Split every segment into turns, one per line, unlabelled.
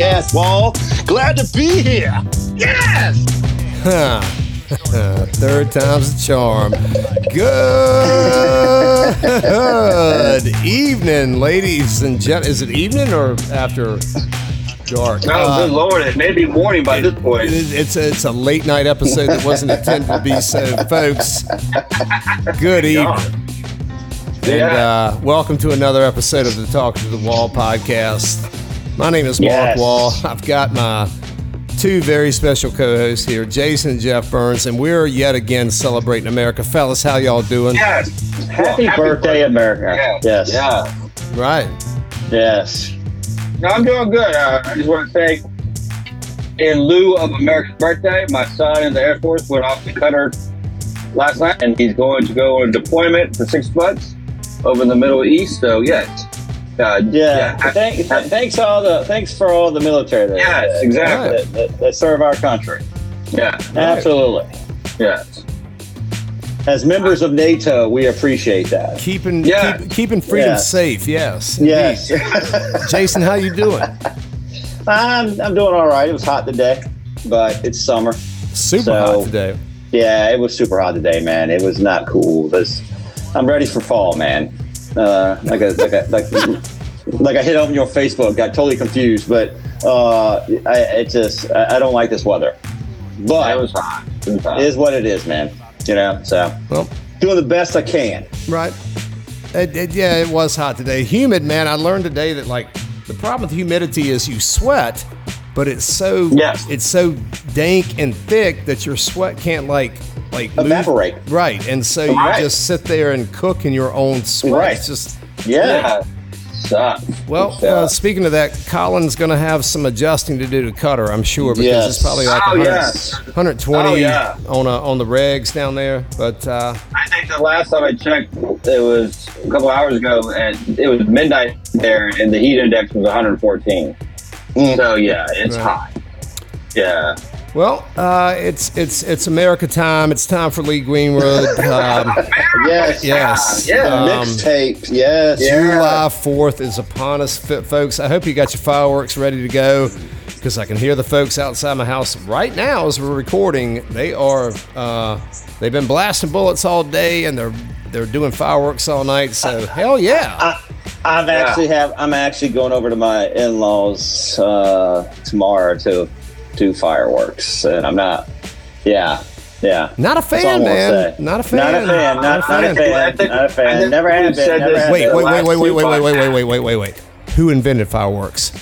to the podcast, Wall. Glad to be here. Yes.
Huh. Third time's a charm. Good evening, ladies and gentlemen. Is it evening or after dark?
Oh,
Uh,
good lord! It may be morning by this point.
it- it's a, it's a late night episode that wasn't intended to be so, folks. Good evening. And uh, welcome to another episode of the Talk to the Wall podcast. My name is Mark
Yes.
Wall. I've got my two very special co-hosts here, Jason and Jeff Burns, and we're yet again celebrating America. Fellas, how y'all doing?
Yes.
Happy,
Well,
birthday, America.
Yeah.
Yes.
Yeah.
Right.
Yes.
No, I'm doing good. Uh, I just want to say, in lieu of America's birthday, my son in the Air Force went off the Qatar last night, and he's going to go on deployment for six months over in the Middle East. So yes. Uh,
Yeah.
I-
Thank, th- thanks all the thanks for all the military that,
Yes,
that-
exactly.
that, that, that serve our country.
yeah.
Absolutely.
Yes.
As members of NATO, we appreciate that.
Keeping
Yeah.
keep, keeping freedom
Yeah.
safe. Yes.
Yes.
Jason, how you doing?
I'm, I'm doing all right. It was hot today, but it's summer.
Super
So-
hot today.
Yeah, it was super hot today, man. It was not cool. This, I'm ready for fall, man. Uh, like a like a like like I hit on your Facebook, got totally confused, but uh, I it just I, I don't like this weather. But
It was hot. It was hot.
it is what it is, man. You know, so
Well,
doing the best I can.
Right. It, it- yeah, it was hot today. Humid, man. I learned today that like the problem with humidity is you sweat, but it's so
Yes.
it's so dank and thick that your sweat can't like like move-
Evaporate.
Right, and so you
Right.
just sit there and cook in your own sweat.
Right.
It's just
Yeah.
Yeah. Sucks.
well.
Yeah.
Uh, speaking of that, Colin's going to have some adjusting to do to Qatar, I'm sure, because
Yes.
it's probably like
Oh,
100
yes.
120
Oh, yeah.
on a, on the regs down there. But uh,
I think the last time I checked, it was a couple hours ago, and it was midnight there, and the heat index was 114.
Mm.
So yeah, it's
Right.
hot. Yeah.
Well, uh, it's it's it's America time. It's time for Lee Greenwood. Um,
Yes.
yes,
Yeah.
um,
Mixtape. Yes.
July Fourth is upon us, folks. I hope you got your fireworks ready to go because I can hear the folks outside my house right now as we're recording. They are uh, they've been blasting bullets all day and they're they're doing fireworks all night. So hell yeah!
I, I've actually have. I'm actually going over to my in-laws uh, tomorrow to do fireworks, and I'm not. Yeah, yeah.
Not a
That's all I
fan, man. Not a fan.
Not a fan. Not, not a fan.
I think-
Not a
I
fan. Never have
we've
been.
said
Never
this-
Wait, wait, wait, wait, wait, wait, wait, wait, wait, wait, wait, wait, wait. Who invented fireworks?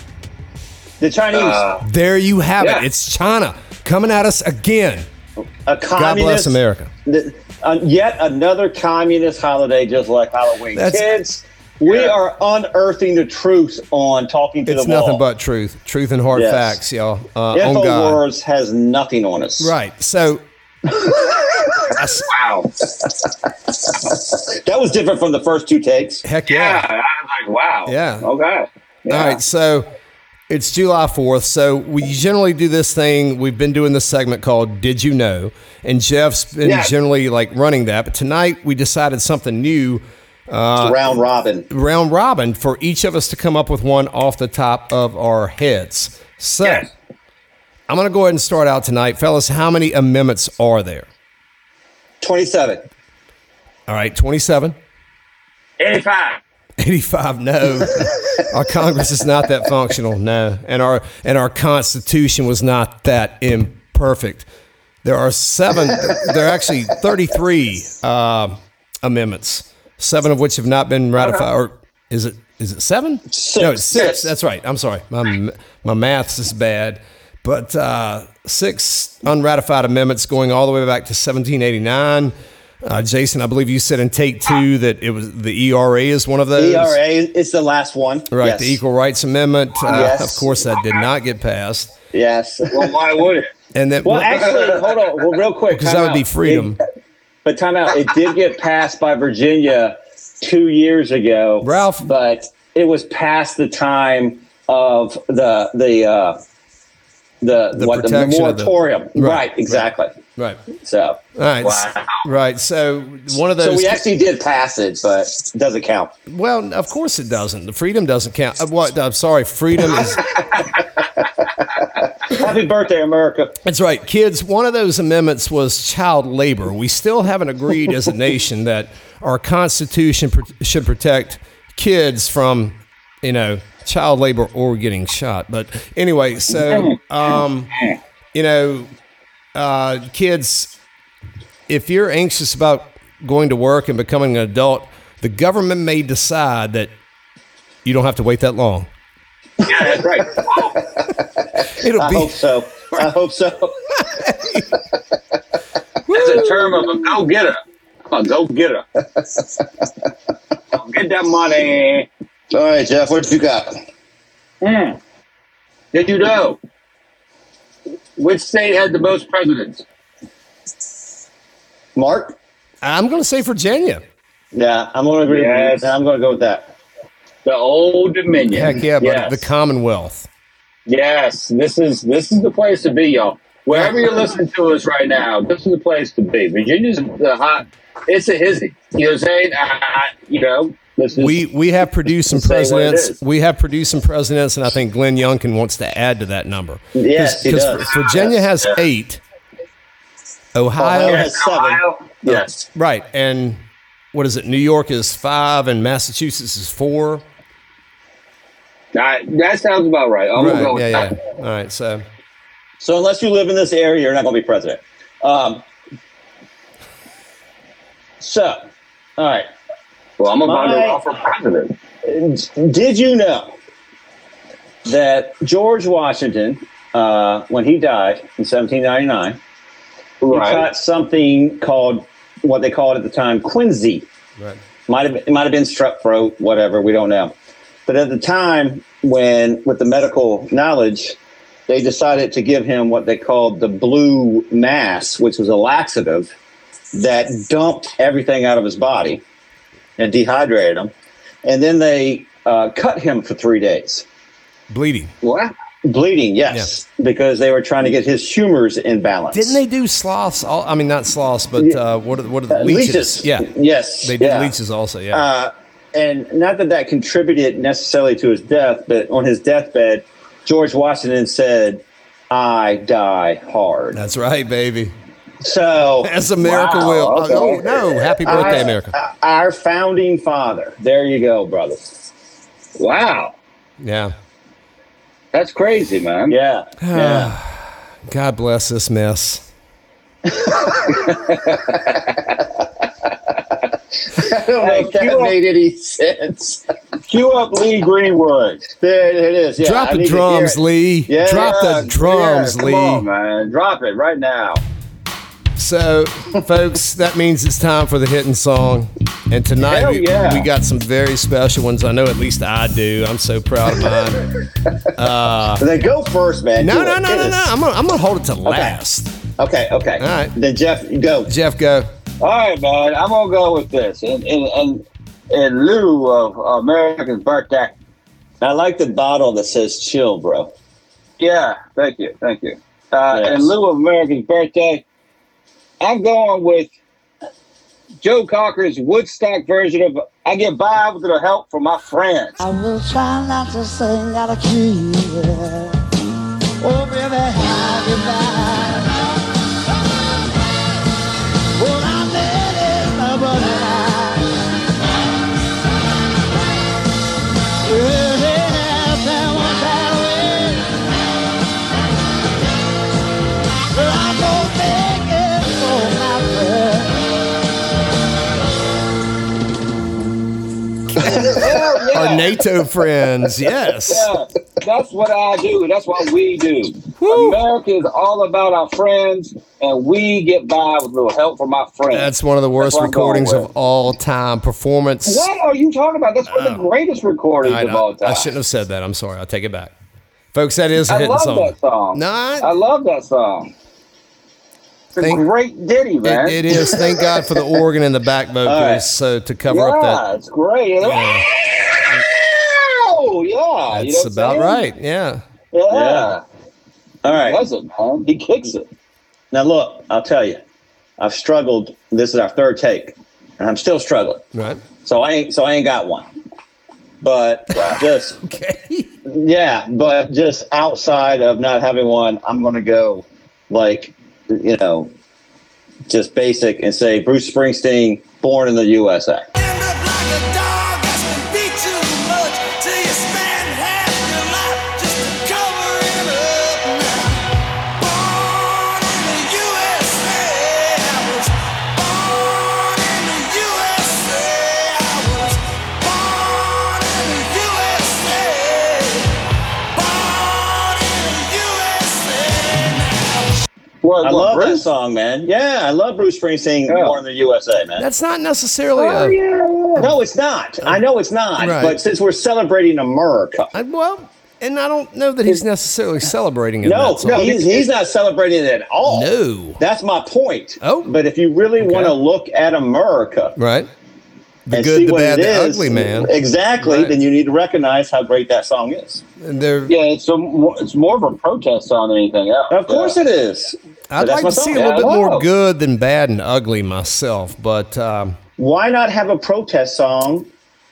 The Chinese,
Uh,
There you have
Yeah.
it. It's China coming at us again.
a
God
communist.
bless America.
the- uh, yet another communist holiday, just like Halloween.
That's-
Kids, we
Yeah.
are unearthing the truth on talking to
It's
the wall.
It's nothing but truth, truth and hard
Yes.
facts, y'all. Uh.
Infowars has nothing on us.
Right. So,
wow.
That was different from the first two takes.
heck
Yeah.
yeah.
I was like, wow.
Yeah.
Okay. Yeah.
All right. So, it's July 4th. So, we generally do this thing. We've been doing this segment called Did You Know? And Jeff's been
Yeah.
generally like running that. But tonight we decided something new Uh,
Round robin.
round robin for each of us to come up with one off the top of our heads. So,
Yes.
I'm going to go ahead and start out tonight. Fellas, how many amendments are there?
27.
All right, 27.
85.
85 no our congress is not that functional no and our and our constitution was not that imperfect there are seven there are actually 33 uh, amendments seven of which have not been ratified or is it is it seven no it's six
Six.
that's right i'm sorry my my maths is bad but uh, six unratified amendments going all the way back to 1789 uh, Jason, I believe you said in take two that it was the ERA is one of those.
ERA is the last one.
Right,
Yes.
the Equal Rights Amendment. Uh,
Yes.
Of course, that did not get passed.
Yes.
Well, why would it?
And then,
Well, actually, hold on. Well, real quick.
because that would be freedom.
It- but time out. It did get passed by Virginia two years ago.
Ralph.
But it was past the time of the the uh, the,
The
what the,
of the-
moratorium.
Right,
right, exactly.
Right.
So,
All right.
Wow.
Right. So one of those.
so we actually did pass it, but it doesn't count.
well, of course it doesn't. The freedom doesn't count. Uh, what? I'm sorry. Freedom is.
Happy birthday, America.
That's right, kids. One of those amendments was child labor. We still haven't agreed as a nation that our Constitution pr- should protect kids from, you know, child labor or getting shot. But anyway, so, um, you know, uh, kids, if you're anxious about going to work and becoming an adult, the government may decide that you don't have to wait that long.
Yeah, that's right.
It'll
I
be
hope so. I hope so.
That's a term of a go getter. I'm a go getter. Get that money.
All right, Jeff, what you got?
Hmm. Did you know which state had the most presidents?
Mark?
I'm going to say Virginia.
Yeah, I'm going to agree.
Yes.
With you. I'm going to go with that.
The Old Dominion.
Heck yeah, but
yes.
the Commonwealth.
Yes, this is this is the place to be, y'all. Wherever you're listening to us right now, this is the place to be. Virginia's the hot. It's a hizzy. You know what I'm saying? I, I, you know, this
We we have produced some
Say what it
presidents. We have produced some presidents, and I think Glenn Youngkin wants to add to that number.
Yes, does.
Virginia has
Yes.
eight. Ohio,
Ohio has seven.
Ohio. Yes.
right, and what is it? New York is five, and Massachusetts is four.
That, that sounds about right. I'm gonna go
Right,
with
yeah,
that.
yeah. All right, so
So unless you live in this area, you're not going to be president. Um, so, all right.
Well, I'm about to
My-
run for president.
Did you know that George Washington, uh, when he died in 1799, he
Right.
caught something called what they called at the time quinsy.
right.
Might have it might have been strep throat, whatever we don't know. But at the time, when with the medical knowledge, they decided to give him what they called the blue mass, which was a laxative that dumped everything out of his body and dehydrated him. And then they uh, cut him for three days.
bleeding.
What?
Bleeding, yes, because they were trying to get his humors in balance.
Didn't they do sloths? All, I mean, not sloths, but uh, what are, what are the
Uh,
leeches? Yeah,
Yes.
they did
yeah.
leeches also. Yeah,
Uh, and not that that contributed necessarily to his death, but on his deathbed, George Washington said, "I die hard."
that's right, baby.
So,
As America
Wow,
will.
okay.
Oh no! Happy birthday,
our-
America.
our founding father. There you go, brother.
Wow.
Yeah.
That's crazy, man.
Yeah, ah, yeah.
God bless this mess.
I don't know if that
you-
made any sense.
Cue up Lee Greenwood.
there it is. Yeah,
Drop
I
the
need to hear
drums. Lee.
Yeah,
Drop
yeah,
the drums,
yeah,
Lee.
Come on, man. Drop it right now.
So, folks, that means it's time for the hitting song. And tonight
Hell
we,
yeah.
we got some very special ones. I know at least I do. I'm so proud of mine.
Uh, then go first, man.
No,
Do
no,
it.
no, no, no. I'm gonna, I'm gonna hold it to last.
Okay, okay.
All right.
Then Jeff, go.
Jeff, go.
All right, man. I'm gonna go with this. In in in, in lieu of America's birthday.
I like the bottle that says "chill, bro."
Yeah, thank you, thank you. Uh,
Yes.
In lieu of America's birthday, I'm going with Joe Cocker's Woodstock version of "I Get By with the Help from My Friends."
I will try not to sing out of key. Oh,
Our NATO friends, yes.
Yeah, that's what I do. That's what we do.
Woo.
America is all about our friends, and we get by with a little help from our friends.
That's one of the worst
what I'm going
recordings of all time. Performance.
what are you talking about? That's one of the greatest recordings
I,
of all time.
I shouldn't have said that. I'm sorry. I'll take it back. Folks, that is a
I
hitting
love
song.
that song.
No, I-
I love that song. It's a
Thank-
great ditty, man.
It, it is. Thank God for the organ and the back vocals.
right.
So to cover
Yeah,
up that,
it's great.
Yeah.
Yeah. you know
that's about
saying?
right. Yeah.
Yeah.
Yeah. All
He does it, man. He kicks it.
Now look, I'll tell you, I've struggled. This is our third take, and I'm still struggling.
Right.
So I ain't so I ain't got one. But just
Okay.
yeah, but just outside of not having one, I'm gonna go like you know, just basic and say Bruce Springsteen, born in the USA.
End up
Well,
I
what,
love that song, man. Yeah, I love Bruce Springsteen,
Yeah.
born in the USA, man.
That's not necessarily
Oh,
a.
yeah.
no, it's not. I know it's not.
Right.
But since we're celebrating America,
I, well, and I don't know that he's necessarily celebrating it.
no, no, he's, he's not celebrating it at all.
No.
That's my point.
Oh.
But if you really want to look at America
Right. The
and
good,
see
the bad, the
is,
ugly man.
exactly,
Right.
then you need to recognize how great that song is.
And they're,
Yeah, it's, a, it's more of a protest song than anything else.
Of course
yeah.
it is.
I'd like
my
to see
song.
a little
Yeah,
bit more good than bad and ugly myself, but um,
Why not have a protest song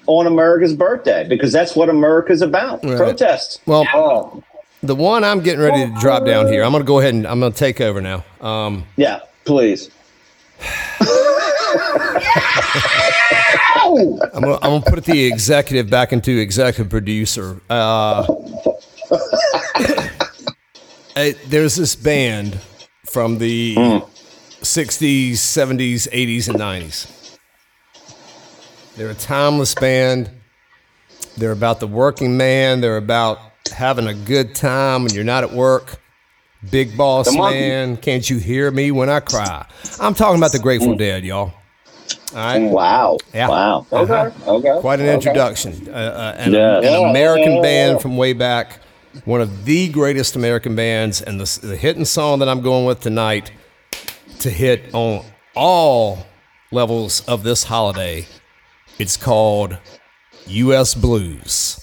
on America's birthday? Because that's what America's about.
Right.
Protest.
well,
Oh,
the one I'm getting ready to drop down here, I'm going to go ahead and I'm going to take over now. Um,
Yeah, please.
I'm gonna, I'm gonna put the executive back into executive producer. Uh, eh, there's this band from the 60s, 70s, 80s, and 90s. They're a timeless band. They're about the working man. They're about having a good time when you're not at work. Big boss man, can't you hear me when I cry? I'm talking about the Grateful Dead, y'all. All right.
Wow.
Yeah.
Wow.
okay,
Uh-huh.
okay.
Quite an
okay.
introduction. Uh, uh, an,
Yeah.
an
Yeah,
American
yeah,
band from way back, one of the greatest American bands, and the, the hit and song that I'm going with tonight to hit on all levels of this holiday. It's called U.S. Blues.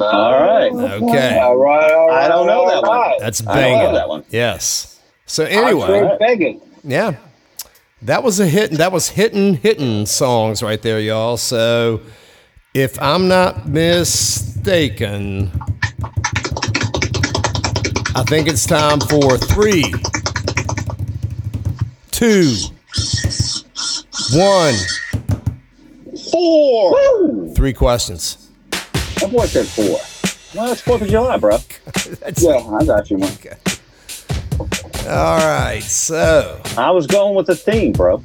All right.
Okay,
All right, all right.
I don't know that
all
one.
right.
that's
I don't know
banging.
that one.
Yes. So anyway,
straight begging.
Yeah. That was a hit. That was hitting, hitting songs right there, y'all. So if I'm not mistaken, I think it's time for three, two, one,
Four.
three questions.
That boy said four. Well, it's Fourth of July, bro.
Yeah, I got you, man.
All right. So
I was going with the theme, bro.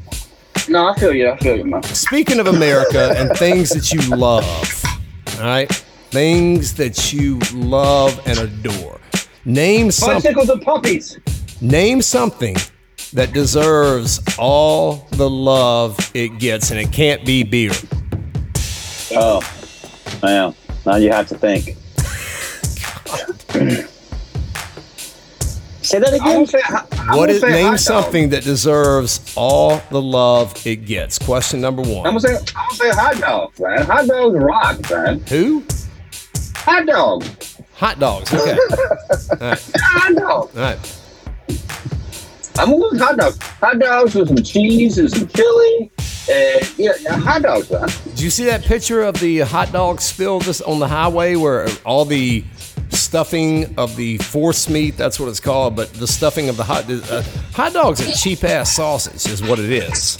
No, I feel you. I feel you, man.
speaking of America and things that you love, all right? Things that you love and adore. Name something.
Bicycles and puppies.
Name something that deserves all the love it gets, and it can't be beer.
Oh, wow. Now you have to think. Say that again.
gonna say, I'm
What
gonna
is
say hot
name
dog.
something that deserves all the love it gets? Question number
I'm
one.
gonna say, I'm gonna say hot dogs, man. Hot dogs rock, man.
Who?
Hot dogs.
Hot dogs. Okay. all right.
Hot dogs.
All right.
I'm gonna go with hot dogs. Hot dogs with some cheese and some chili. And yeah, yeah, hot dogs, man.
Did you see that picture of the hot dog spill just on the highway where all the stuffing of the force meat, that's what it's called, but the stuffing of the hot uh, hot dogs are cheap ass sausage is what it is.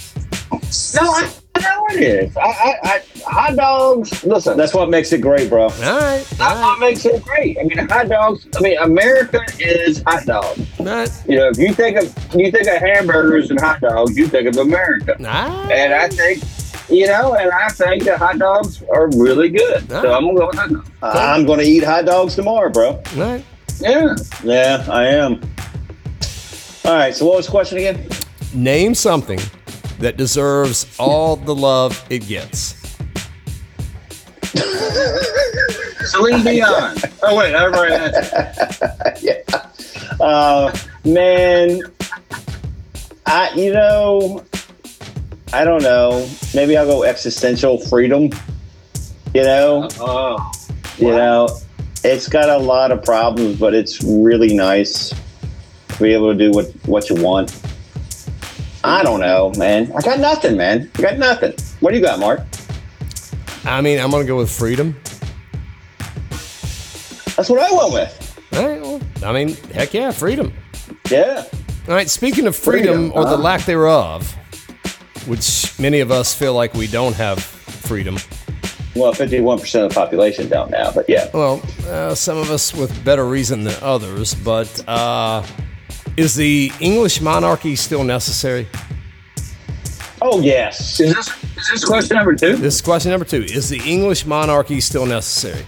No, I, I know it is. I, I, I, hot dogs. Listen,
That's what makes it great, bro.
All right.
that's what makes it great. I mean, hot dogs. I mean, America is hot dogs.
right.
You know, if you think of you think of hamburgers and hot dogs, you think of America.
Right.
And I think, you know, and I think that hot dogs are really good. So I'm gonna go with hot dogs.
I'm going to eat hot dogs tomorrow, bro.
All right.
Yeah.
Yeah, I am. All right. So what was the question again?
Name something that deserves all the love it gets.
Celine Dion. oh wait, I already answered.
Uh, man, I you know, I don't know. Maybe I'll go existential freedom. You know,
Oh,
you know, it's got a lot of problems, but it's really nice. to be able to do what what you want. I don't know, man. I got nothing, man. I got nothing. What do you got, Mark?
I mean, I'm gonna go with freedom.
That's what I went with.
All right, well, I mean, heck yeah, freedom.
Yeah.
All right, speaking of freedom,
Freedom,
or the
huh?
lack thereof, which many of us feel like we don't have freedom.
Well, fifty-one percent of the population don't now, but yeah.
Well, uh, some of us with better reason than others, but uh, is the English monarchy still necessary?
Oh yes.
Is this is this question number two?
This is question number two. Is the English monarchy still necessary?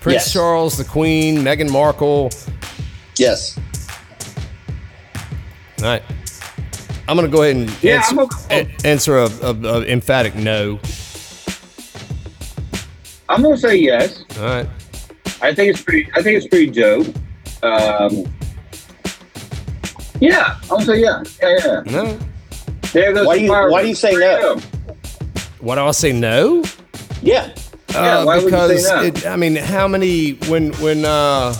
Prince
Yes.
Charles, the Queen, Meghan Markle.
Yes.
All right. I'm going to go ahead and
Yeah,
answer,
I'm okay.
a- answer a, a, a emphatic no.
I'm gonna say yes.
All right.
I think it's pretty. I think it's pretty dope. Um, yeah, I'm gonna say yeah. Yeah, yeah.
No.
There goes
Why do you- why do you say no?
Why do I say no?
Yeah.
Yeah,
Uh,
why would you say
because
no?
it, I mean, how many when when uh,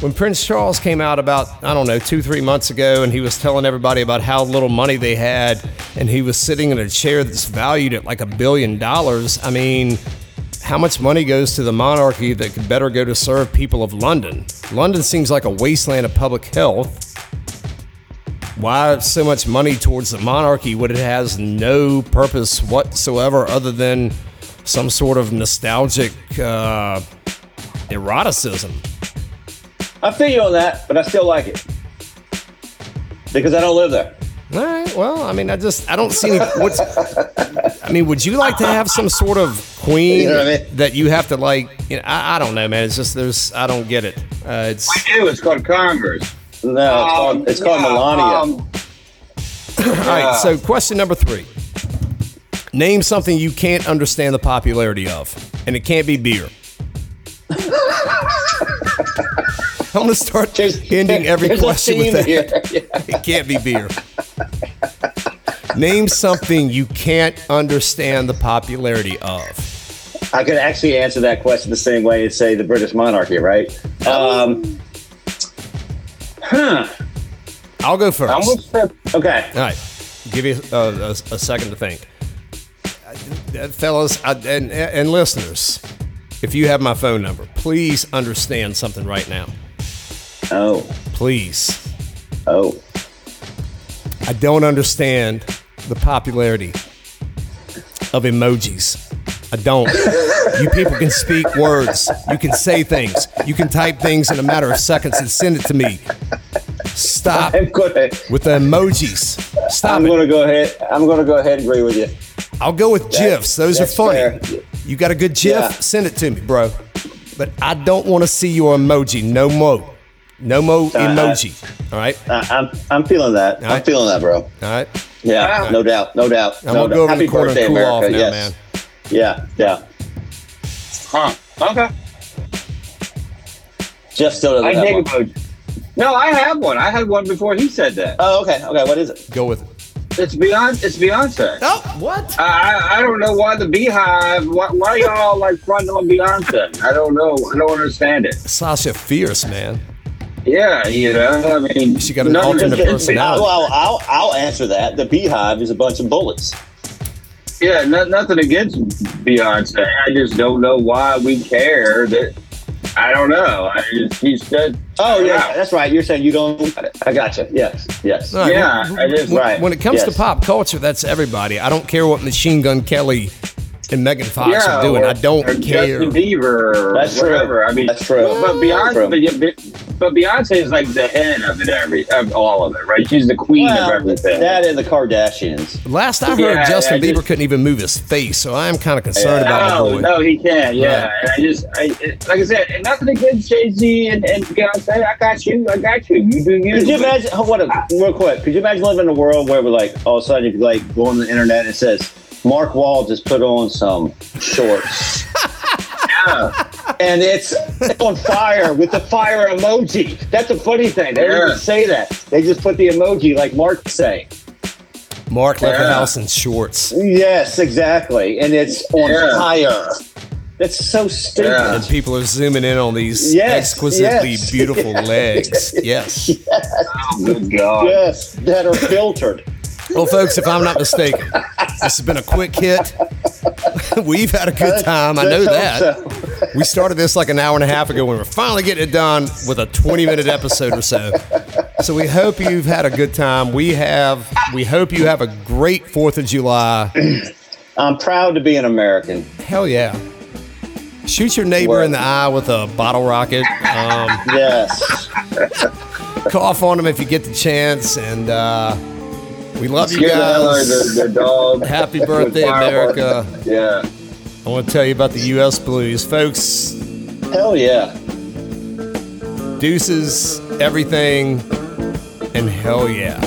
when Prince Charles came out about I don't know two three months ago, and he was telling everybody about how little money they had, and he was sitting in a chair that's valued at like a billion dollars. I mean, how much money goes to the monarchy that could better go to serve people of London? London seems like a wasteland of public health. Why so much money towards the monarchy when it has no purpose whatsoever other than some sort of nostalgic uh, eroticism?
I feel you on that, but I still like it because I don't live there.
All right. Well, I mean, I just I don't see any. What's, I mean, would you like to have some sort of queen
You know I mean?
that you have to like? You know, I, I don't know, man. It's just there's I don't get it. Uh, it's
We do. It's called Congress.
No, it's called,
Um,
it's called
yeah,
Melania.
um,
all right. So, question number three: Name something you can't understand the popularity of, and it can't be beer. I'm gonna start
There's-
ending every question with that.
here. Yeah.
It can't be beer. Name something you can't understand the popularity of.
I could actually answer that question the same way and say the British monarchy, right? Um, huh.
I'll go first.
gonna
Okay.
All right, give you a, a, a second to think, Uh, fellas uh, and and listeners. If you have my phone number, please understand something right now.
Oh.
Please,
Oh.
I don't understand the popularity of emojis. I don't. you people can speak words. You can say things. You can type things in a matter of seconds and send it to me. Stop
gonna.
with the emojis. Stop
I'm gonna go ahead. I'm gonna go ahead and agree with you.
I'll go with GIFs. Those are funny.
fair.
You got a good GIF?
Yeah.
Send it to me, bro. But I don't want to see your emoji. No more. No more
I- uh, uh,
emoji. All right.
I, I'm I'm feeling that. I'm feeling that, bro.
All right.
Yeah,
Wow.
no doubt, no doubt.
I'm
no
gonna go over.
Happy
the corner
birthday,
and cool
America.
off now,
yes.
man.
Yeah, yeah.
Huh. Okay.
Jeff still doesn't
I
have one.
emoji. No, I have one. I had one before he said that.
Oh, okay, okay. What is it?
Go with it.
It's Beyonce. It's Beyonce.
Oh, what?
I, I I don't know why the BeyHive. Why, why y'all like fronting on Beyonce? I don't know. I don't understand it.
Sasha Fierce, man.
Yeah, you know. I mean,
She got an
none
alternate
this-
personality.
Well, I'll I'll answer that. The BeyHive is a bunch of bullets.
Yeah, no, nothing against Beyonce. I just don't know why we care. That I don't know. I just she's said.
Oh yeah,
Yeah.
that's right. You're saying you don't. I gotcha. Yes, yes.
All right,
Yeah,
when-
I just-
when,
right,
when it comes to pop culture, that's everybody. I don't care what Machine Gun Kelly and Megan Fox
yeah,
are doing.
or-
I don't
or
care.
Justin Bieber or
That's true.
I mean,
That's true.
But Beyonce,
True.
But, yeah, but, but Beyonce is like the head of it, every of all of it, right? She's the queen of everything.
that and the Kardashians.
Last I heard,
Yeah,
Justin
I
Bieber
just-
couldn't even move his face, so I am kind of concerned
Yeah.
about my
no,
boy.
no, he can. Yeah,
Right.
and I just, I, it, like I said, and nothing against Jay Z and, and Beyonce. I got you. I got you. You do you.
Could you imagine? oh, What? A, real quick. Could you imagine living in a world where we're like, all of a sudden, you like go on the internet and it says Mark Wall just put on some shorts.
Yeah.
And it's on fire with the fire emoji. That's the funny thing. They don't even say that. They just put the emoji like Mark say.
Mark left the
Yeah.
house in shorts.
Yes, exactly. And it's on
Yeah.
fire. That's so stupid.
Yeah.
And people are zooming in on these
Yes,
exquisitely
yes.
beautiful legs. Yes.
Oh, good God.
Yes, that are filtered.
Well, folks, if I'm not mistaken, this has been a quick hit. We've had a good time. I know that.
so.
We started this like an hour and a half ago when we're finally getting it done with a 20 minute episode or so. So we hope you've had a good time. We have. We hope you have a great 4th of July.
I'm proud to be an American.
Hell yeah. Shoot your neighbor in the eye with a bottle rocket. Um,
Yes.
cough on them if you get the chance. And uh, we love you
Scare the hell out of
guys.
the, the dog.
Happy birthday. America.
Yeah.
I want to tell you about the U.S. Blues. Folks,
Hell yeah.
deuces, everything, and hell yeah.